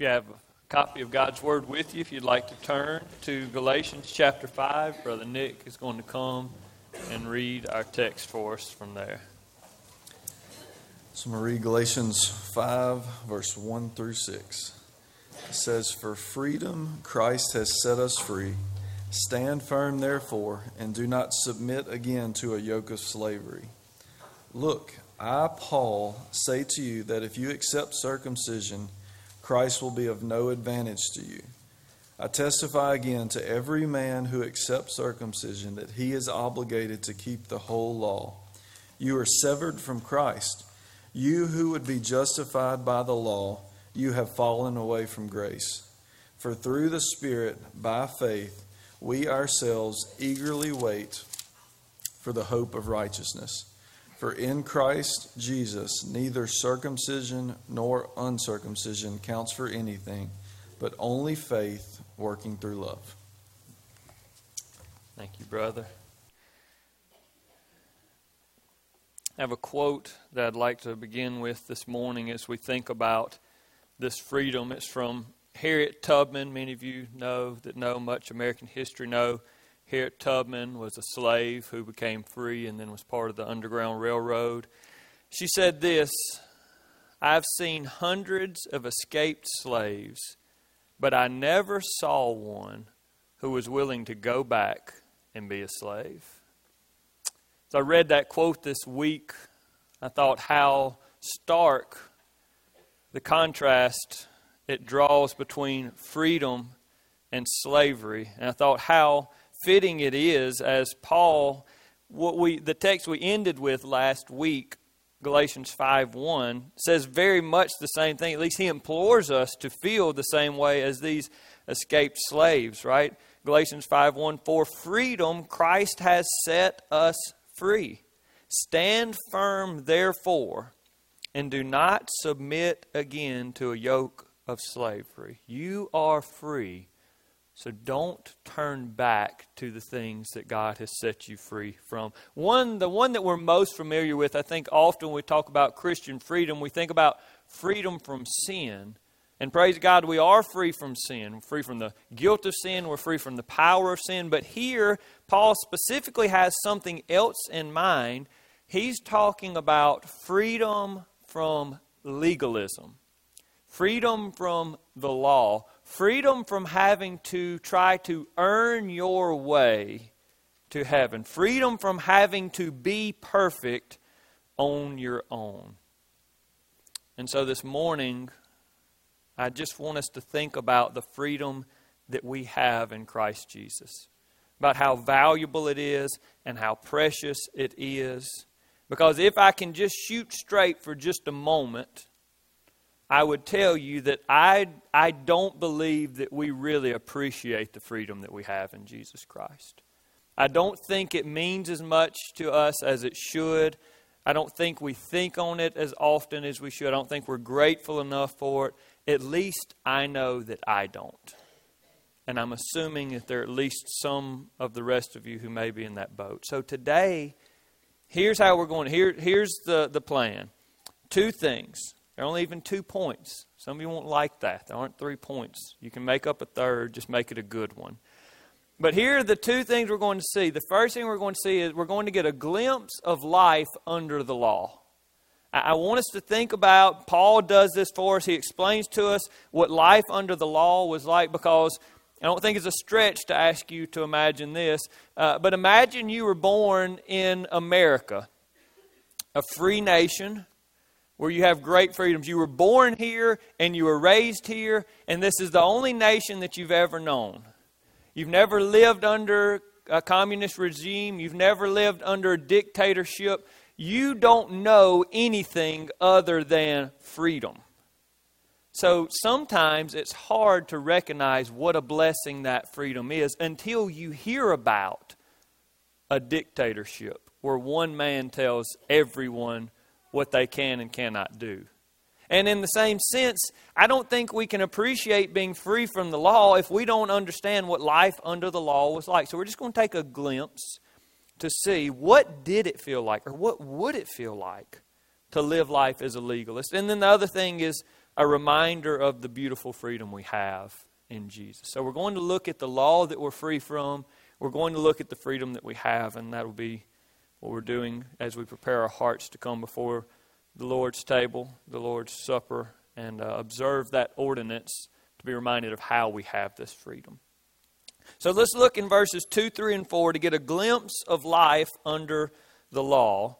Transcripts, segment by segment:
You have a copy of God's Word with you, if you'd like to turn to Galatians chapter 5, Brother Nick is going to come and read our text for us from there. So I'm going to read Galatians 5, verse 1 through 6. It says, For freedom Christ has set us free. Stand firm, therefore, and do not submit again to a yoke of slavery. Look, I, Paul, say to you that if you accept circumcision, Christ will be of no advantage to you. I testify again to every man who accepts circumcision that he is obligated to keep the whole law. You are severed from Christ. You who would be justified by the law, you have fallen away from grace. For through the Spirit, by faith, we ourselves eagerly wait for the hope of righteousness. For in Christ Jesus, neither circumcision nor uncircumcision counts for anything, but only faith working through love. Thank you, brother. I have a quote that I'd like to begin with this morning as we think about this freedom. It's from Harriet Tubman. Many of you know that know much American history know Harriet Tubman was a slave who became free and then was part of the Underground Railroad. She said this I've seen hundreds of escaped slaves, but I never saw one who was willing to go back and be a slave. As I read that quote this week, I thought how stark the contrast it draws between freedom and slavery. And I thought how fitting it is as Paul what we the text we ended with last week Galatians 5:1 says very much the same thing. At least he implores us to feel the same way as these escaped slaves, right? Galatians 5:1 For freedom Christ has set us free. Stand firm, therefore, and do not submit again to a yoke of slavery. You are free, so don't turn back to the things that God has set you free from. One, the one that we're most familiar with, I think often we talk about Christian freedom, we think about freedom from sin. And praise God, we are free from sin. We're free from the guilt of sin. We're free from the power of sin. But here, Paul specifically has something else in mind. He's talking about freedom from legalism, freedom from the law, freedom from having to try to earn your way to heaven, freedom from having to be perfect on your own. And so this morning, I just want us to think about the freedom that we have in Christ Jesus, about how valuable it is and how precious it is. Because if I can just shoot straight for just a moment, I would tell you that I, I don't believe that we really appreciate the freedom that we have in Jesus Christ. I don't think it means as much to us as it should. I don't think we think on it as often as we should. I don't think we're grateful enough for it. At least I know that I don't. And I'm assuming that there are at least some of the rest of you who may be in that boat. So today, here's how we're going. Here, here's the, the plan. Two things. There are only even two points. Some of you won't like that. There aren't three points. You can make up a third, just make it a good one. But here are the two things we're going to see. The first thing we're going to see is we're going to get a glimpse of life under the law. I want us to think about, Paul does this for us. He explains to us what life under the law was like because I don't think it's a stretch to ask you to imagine this. Uh, but imagine you were born in America, a free nation where you have great freedoms. You were born here and you were raised here, and this is the only nation that you've ever known. You've never lived under a communist regime, you've never lived under a dictatorship you don't know anything other than freedom. So sometimes it's hard to recognize what a blessing that freedom is until you hear about a dictatorship where one man tells everyone what they can and cannot do. And in the same sense, I don't think we can appreciate being free from the law if we don't understand what life under the law was like. So we're just going to take a glimpse to see what did it feel like or what would it feel like to live life as a legalist. And then the other thing is a reminder of the beautiful freedom we have in Jesus. So we're going to look at the law that we're free from. We're going to look at the freedom that we have, and that'll be what we're doing as we prepare our hearts to come before the Lord's table, the Lord's supper, and uh, observe that ordinance to be reminded of how we have this freedom. So let's look in verses 2, 3, and 4 to get a glimpse of life under the law.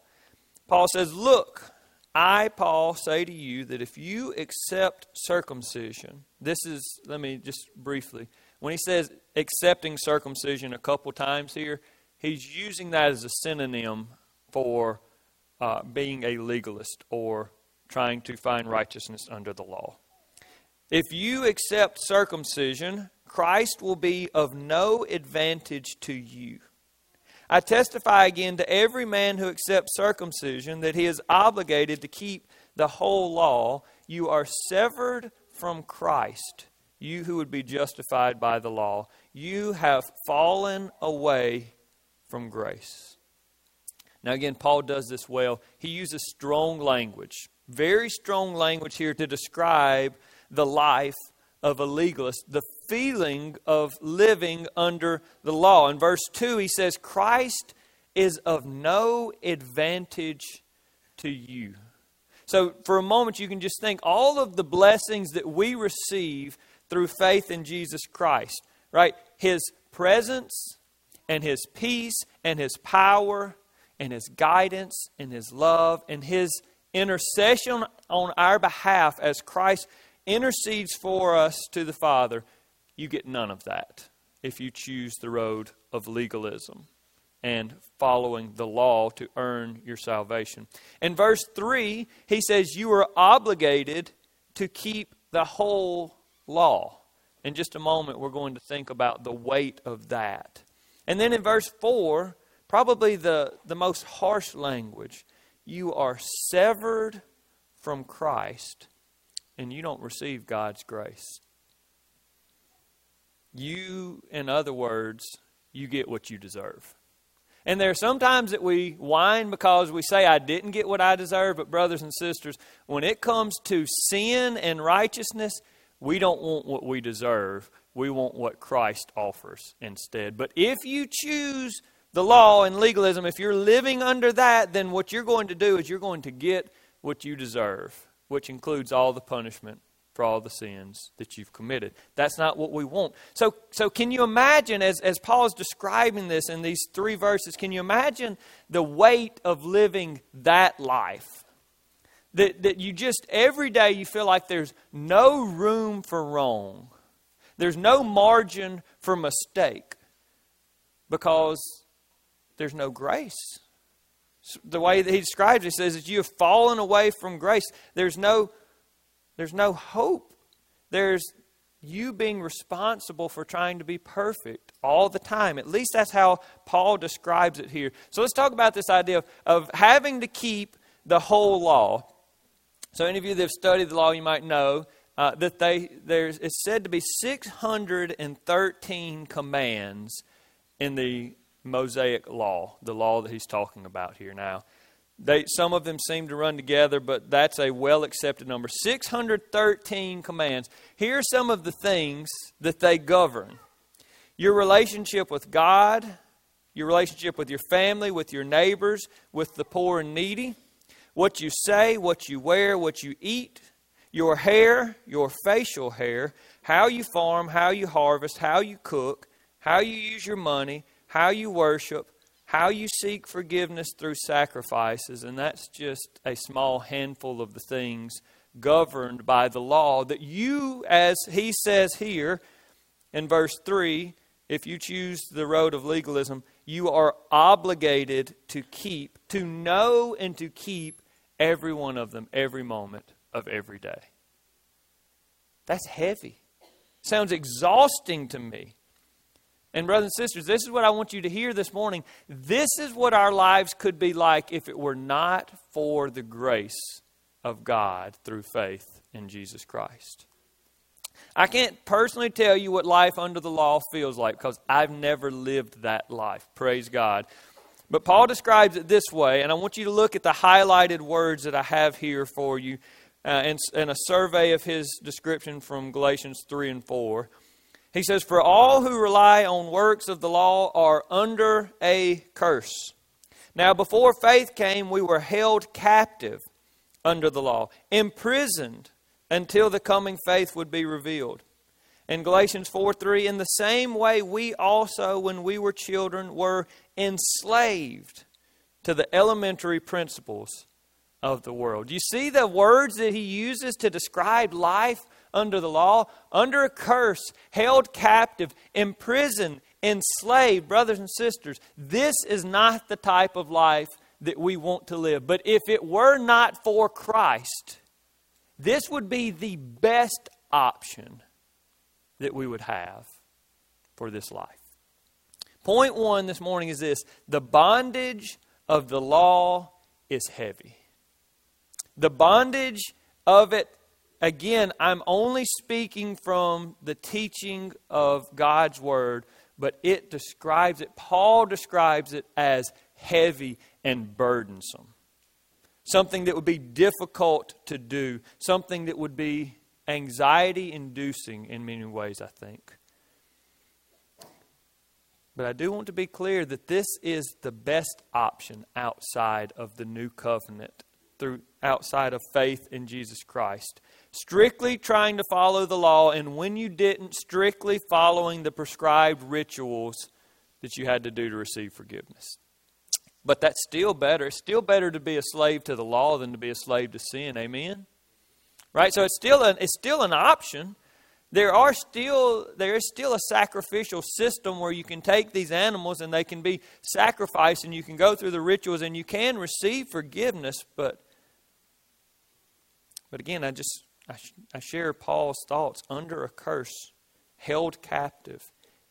Paul says, Look, I, Paul, say to you that if you accept circumcision, this is, let me just briefly, when he says accepting circumcision a couple times here, he's using that as a synonym for uh, being a legalist or trying to find righteousness under the law. If you accept circumcision, Christ will be of no advantage to you. I testify again to every man who accepts circumcision that he is obligated to keep the whole law. You are severed from Christ, you who would be justified by the law. You have fallen away from grace. Now, again, Paul does this well. He uses strong language, very strong language here to describe the life of a legalist, the feeling of living under the law. In verse 2, he says, Christ is of no advantage to you. So, for a moment, you can just think all of the blessings that we receive through faith in Jesus Christ, right? His presence and His peace and His power and His guidance and His love and His intercession on our behalf as Christ intercedes for us to the Father you get none of that if you choose the road of legalism and following the law to earn your salvation. In verse 3, he says, You are obligated to keep the whole law. In just a moment, we're going to think about the weight of that. And then in verse 4, probably the, the most harsh language you are severed from Christ and you don't receive God's grace. You, in other words, you get what you deserve. And there are sometimes that we whine because we say, I didn't get what I deserve. But, brothers and sisters, when it comes to sin and righteousness, we don't want what we deserve. We want what Christ offers instead. But if you choose the law and legalism, if you're living under that, then what you're going to do is you're going to get what you deserve, which includes all the punishment for all the sins that you've committed. That's not what we want. So, so can you imagine, as, as Paul is describing this in these three verses, can you imagine the weight of living that life? That, that you just, every day, you feel like there's no room for wrong, there's no margin for mistake because there's no grace. The way that he describes it says that you have fallen away from grace. There's no there's no hope. There's you being responsible for trying to be perfect all the time. At least that's how Paul describes it here. So let's talk about this idea of, of having to keep the whole law. So, any of you that have studied the law, you might know uh, that they, there's, it's said to be 613 commands in the Mosaic law, the law that he's talking about here now. They, some of them seem to run together, but that's a well accepted number. 613 commands. Here are some of the things that they govern your relationship with God, your relationship with your family, with your neighbors, with the poor and needy, what you say, what you wear, what you eat, your hair, your facial hair, how you farm, how you harvest, how you cook, how you use your money, how you worship how you seek forgiveness through sacrifices, and that's just a small handful of the things governed by the law that you, as he says here in verse 3, if you choose the road of legalism, you are obligated to keep, to know and to keep every one of them every moment of every day. That's heavy. Sounds exhausting to me. And, brothers and sisters, this is what I want you to hear this morning. This is what our lives could be like if it were not for the grace of God through faith in Jesus Christ. I can't personally tell you what life under the law feels like because I've never lived that life. Praise God. But Paul describes it this way, and I want you to look at the highlighted words that I have here for you. Uh, and, and a survey of his description from Galatians 3 and 4. He says, For all who rely on works of the law are under a curse. Now, before faith came, we were held captive under the law, imprisoned until the coming faith would be revealed. In Galatians 4 3, in the same way, we also, when we were children, were enslaved to the elementary principles of the world. You see the words that he uses to describe life under the law? Under a curse, held captive, imprisoned, enslaved. Brothers and sisters, this is not the type of life that we want to live. But if it were not for Christ, this would be the best option that we would have for this life. Point one this morning is this the bondage of the law is heavy. The bondage of it, again, I'm only speaking from the teaching of God's Word, but it describes it, Paul describes it as heavy and burdensome. Something that would be difficult to do, something that would be anxiety inducing in many ways, I think. But I do want to be clear that this is the best option outside of the new covenant, through outside of faith in Jesus Christ. Strictly trying to follow the law, and when you didn't, strictly following the prescribed rituals that you had to do to receive forgiveness. But that's still better. It's still better to be a slave to the law than to be a slave to sin. Amen? Right? So it's still an, it's still an option. There are still there is still a sacrificial system where you can take these animals and they can be sacrificed and you can go through the rituals and you can receive forgiveness, but but again, I just I, I share Paul's thoughts under a curse, held captive,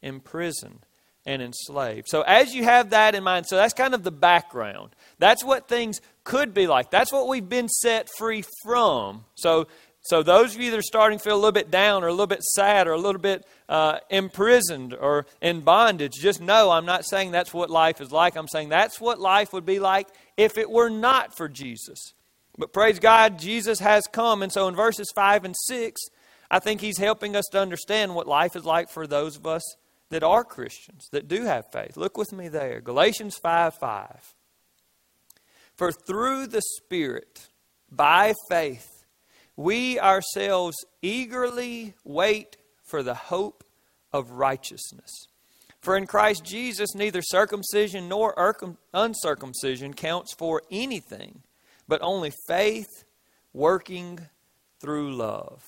imprisoned, and enslaved. So, as you have that in mind, so that's kind of the background. That's what things could be like. That's what we've been set free from. So, so those of you that are starting to feel a little bit down or a little bit sad or a little bit uh, imprisoned or in bondage, just know I'm not saying that's what life is like. I'm saying that's what life would be like if it were not for Jesus. But praise God, Jesus has come. And so in verses 5 and 6, I think he's helping us to understand what life is like for those of us that are Christians, that do have faith. Look with me there. Galatians 5 5. For through the Spirit, by faith, we ourselves eagerly wait for the hope of righteousness. For in Christ Jesus, neither circumcision nor uncircumcision counts for anything, but only faith working through love.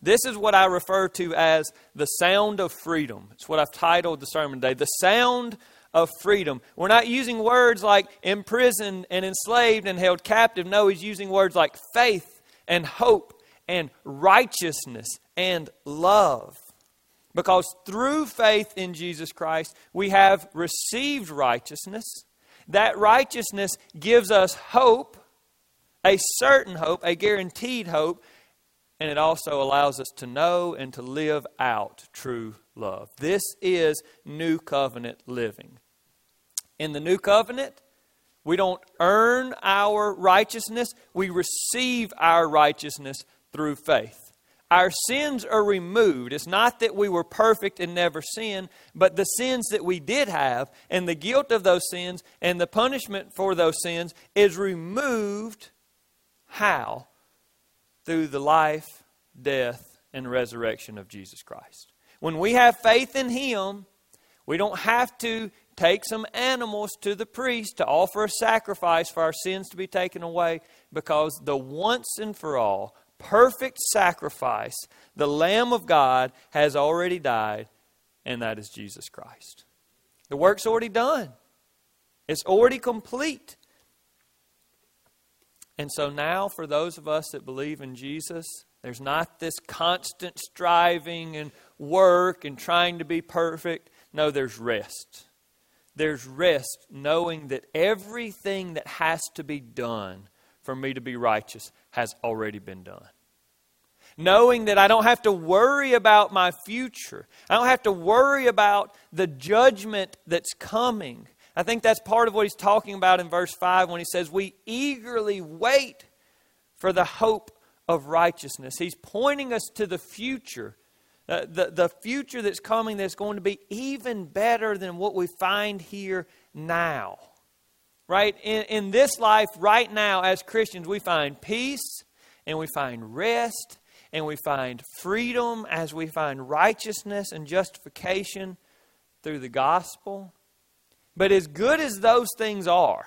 This is what I refer to as the sound of freedom. It's what I've titled the sermon today. The sound of freedom. We're not using words like imprisoned and enslaved and held captive. No, he's using words like faith and hope and righteousness and love. Because through faith in Jesus Christ, we have received righteousness. That righteousness gives us hope, a certain hope, a guaranteed hope and it also allows us to know and to live out true love. This is new covenant living. In the new covenant, we don't earn our righteousness, we receive our righteousness through faith. Our sins are removed. It's not that we were perfect and never sinned, but the sins that we did have and the guilt of those sins and the punishment for those sins is removed. How? through the life, death, and resurrection of Jesus Christ. When we have faith in Him, we don't have to take some animals to the priest to offer a sacrifice for our sins to be taken away because the once and for all perfect sacrifice, the Lamb of God, has already died, and that is Jesus Christ. The work's already done, it's already complete. And so now, for those of us that believe in Jesus, there's not this constant striving and work and trying to be perfect. No, there's rest. There's rest knowing that everything that has to be done for me to be righteous has already been done. Knowing that I don't have to worry about my future, I don't have to worry about the judgment that's coming I think that's part of what he's talking about in verse 5 when he says, We eagerly wait for the hope of righteousness. He's pointing us to the future. Uh, the, the future that's coming that's going to be even better than what we find here now. Right? In, in this life, right now, as Christians, we find peace and we find rest and we find freedom as we find righteousness and justification through the gospel. But as good as those things are,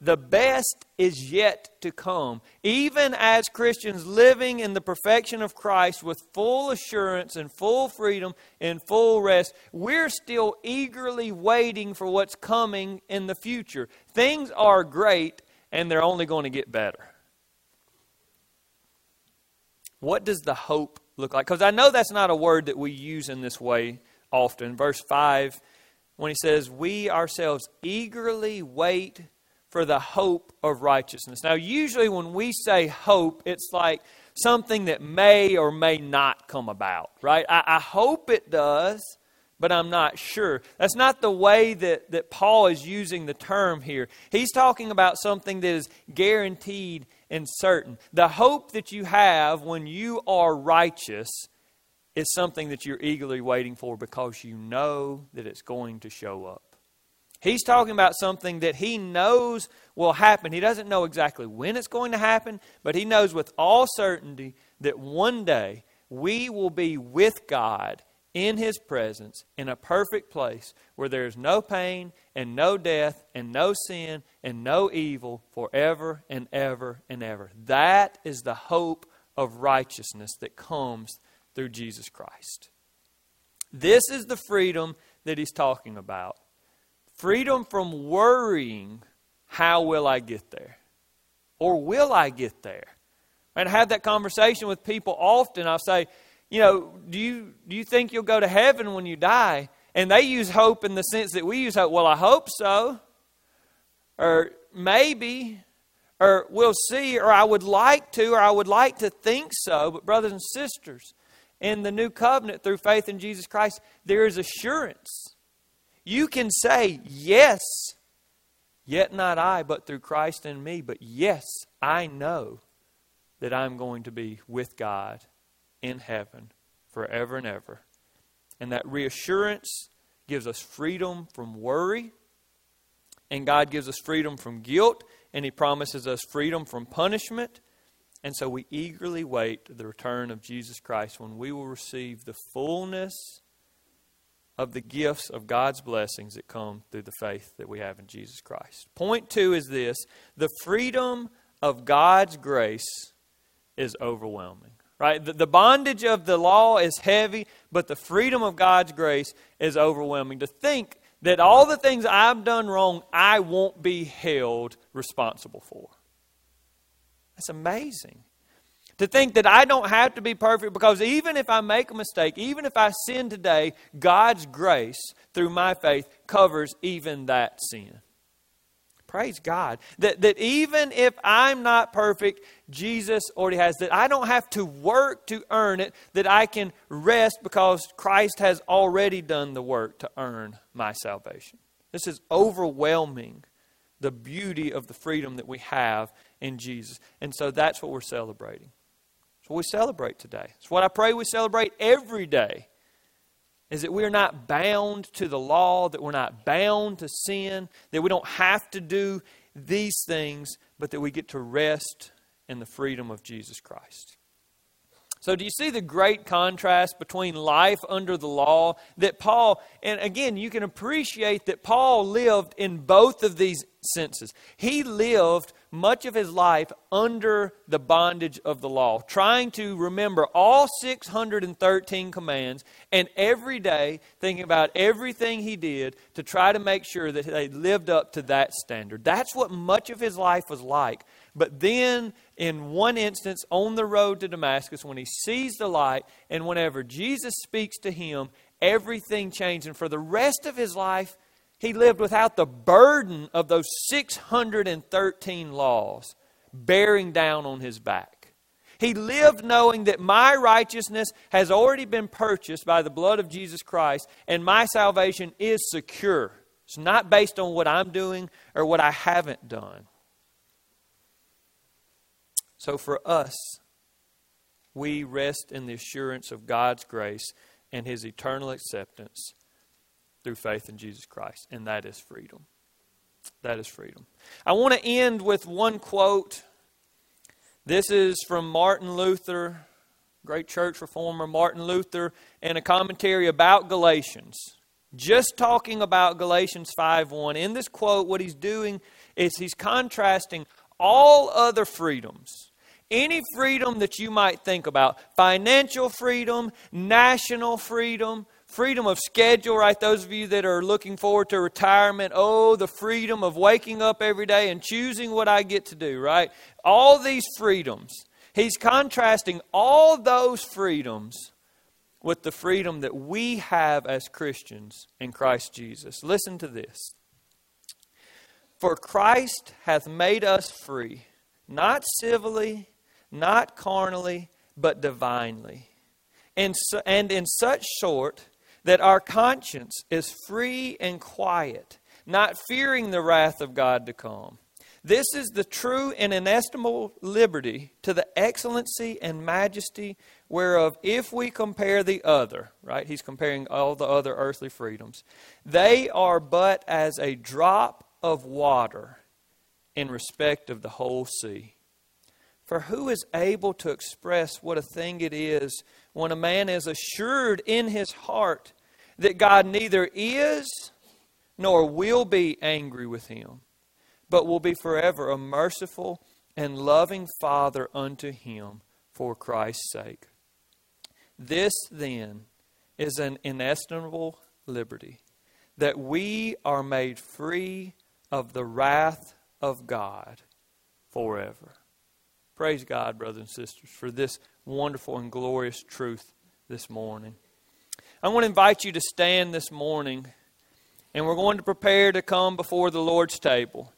the best is yet to come. Even as Christians living in the perfection of Christ with full assurance and full freedom and full rest, we're still eagerly waiting for what's coming in the future. Things are great and they're only going to get better. What does the hope look like? Because I know that's not a word that we use in this way often. Verse 5, when he says, We ourselves eagerly wait for the hope of righteousness. Now, usually when we say hope, it's like something that may or may not come about, right? I, I, hope it does, but I'm not sure. That's not the way that, that Paul is using the term here. He's talking about something that is guaranteed and certain. The hope that you have when you are righteous is something that you're eagerly waiting for because you know that it's going to show up. He's talking about something that he knows will happen. He doesn't know exactly when it's going to happen, but he knows with all certainty that one day we will be with God in his presence in a perfect place where there is no pain and no death and no sin and no evil forever and ever and ever. That is the hope of righteousness that comes through Jesus Christ. This is the freedom that he's talking about. Freedom from worrying, how will I get there? Or will I get there? And I have that conversation with people often. I'll say, you know, do you, do you think you'll go to heaven when you die? And they use hope in the sense that we use hope. Well, I hope so. Or maybe. Or we'll see. Or I would like to. Or I would like to think so. But, brothers and sisters, in the new covenant through faith in Jesus Christ, there is assurance you can say, Yes, yet not I, but through Christ in me. But yes, I know that I'm going to be with God in heaven forever and ever. And that reassurance gives us freedom from worry, and God gives us freedom from guilt, and He promises us freedom from punishment. And so we eagerly wait the return of Jesus Christ when we will receive the fullness of the gifts of God's blessings that come through the faith that we have in Jesus Christ. Point two is this the freedom of God's grace is overwhelming. Right? The, the bondage of the law is heavy, but the freedom of God's grace is overwhelming. To think that all the things I've done wrong, I won't be held responsible for. That's amazing. To think that I don't have to be perfect because even if I make a mistake, even if I sin today, God's grace through my faith covers even that sin. Praise God. That, that even if I'm not perfect, Jesus already has that. I don't have to work to earn it, that I can rest because Christ has already done the work to earn my salvation. This is overwhelming the beauty of the freedom that we have in Jesus. And so that's what we're celebrating what we celebrate today. It's what I pray we celebrate every day. Is that we are not bound to the law, that we're not bound to sin, that we don't have to do these things, but that we get to rest in the freedom of Jesus Christ. So, do you see the great contrast between life under the law that Paul, and again, you can appreciate that Paul lived in both of these senses. He lived much of his life under the bondage of the law, trying to remember all 613 commands and every day thinking about everything he did to try to make sure that they lived up to that standard. That's what much of his life was like. But then, in one instance, on the road to Damascus, when he sees the light, and whenever Jesus speaks to him, everything changed. And for the rest of his life, he lived without the burden of those 613 laws bearing down on his back. He lived knowing that my righteousness has already been purchased by the blood of Jesus Christ, and my salvation is secure. It's not based on what I'm doing or what I haven't done. So for us, we rest in the assurance of God's grace and His eternal acceptance through faith in Jesus Christ, and that is freedom. That is freedom. I want to end with one quote. This is from Martin Luther, great church reformer Martin Luther, in a commentary about Galatians. Just talking about Galatians 5:1. In this quote, what he's doing is he's contrasting all other freedoms. Any freedom that you might think about financial freedom, national freedom, freedom of schedule, right? Those of you that are looking forward to retirement, oh, the freedom of waking up every day and choosing what I get to do, right? All these freedoms. He's contrasting all those freedoms with the freedom that we have as Christians in Christ Jesus. Listen to this. For Christ hath made us free, not civilly, not carnally, but divinely. And, so, and in such sort that our conscience is free and quiet, not fearing the wrath of God to come. This is the true and inestimable liberty to the excellency and majesty whereof, if we compare the other, right, he's comparing all the other earthly freedoms, they are but as a drop of water in respect of the whole sea. For who is able to express what a thing it is when a man is assured in his heart that God neither is nor will be angry with him, but will be forever a merciful and loving Father unto him for Christ's sake? This, then, is an inestimable liberty that we are made free of the wrath of God forever. Praise God, brothers and sisters, for this wonderful and glorious truth this morning. I want to invite you to stand this morning, and we're going to prepare to come before the Lord's table.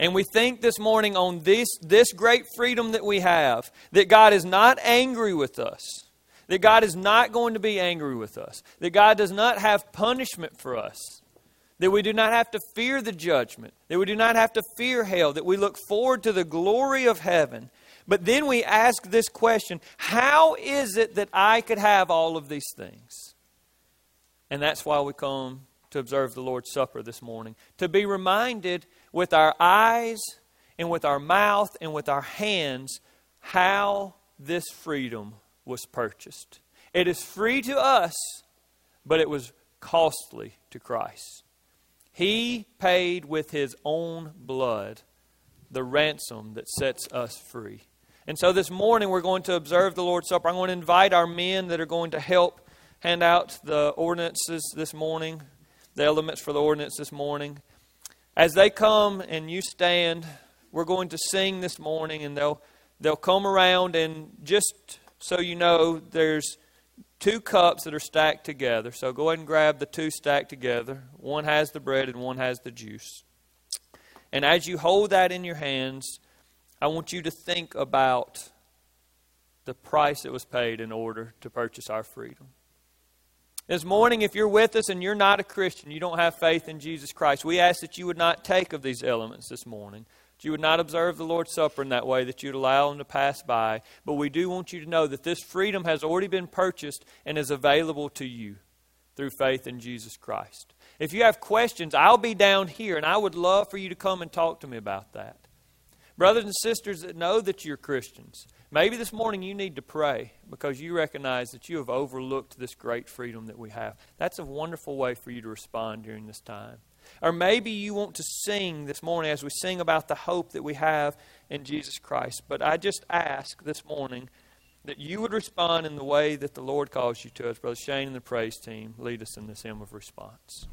And we think this morning on this, this great freedom that we have, that God is not angry with us, that God is not going to be angry with us, that God does not have punishment for us, that we do not have to fear the judgment, that we do not have to fear hell, that we look forward to the glory of heaven. But then we ask this question how is it that I could have all of these things? And that's why we come to observe the Lord's Supper this morning, to be reminded with our eyes and with our mouth and with our hands how this freedom was purchased. It is free to us, but it was costly to Christ. He paid with his own blood the ransom that sets us free. And so this morning we're going to observe the Lord's Supper. I'm going to invite our men that are going to help hand out the ordinances this morning, the elements for the ordinance this morning. As they come and you stand, we're going to sing this morning and they'll they'll come around and just so you know there's two cups that are stacked together. So go ahead and grab the two stacked together. One has the bread and one has the juice. And as you hold that in your hands, I want you to think about the price that was paid in order to purchase our freedom. This morning, if you're with us and you're not a Christian, you don't have faith in Jesus Christ, we ask that you would not take of these elements this morning that you would not observe the Lord's Supper in that way, that you'd allow them to pass by. But we do want you to know that this freedom has already been purchased and is available to you through faith in Jesus Christ. If you have questions, I'll be down here, and I would love for you to come and talk to me about that. Brothers and sisters that know that you're Christians, maybe this morning you need to pray because you recognize that you have overlooked this great freedom that we have. That's a wonderful way for you to respond during this time. Or maybe you want to sing this morning as we sing about the hope that we have in Jesus Christ. But I just ask this morning that you would respond in the way that the Lord calls you to us. Brother Shane and the praise team lead us in this hymn of response.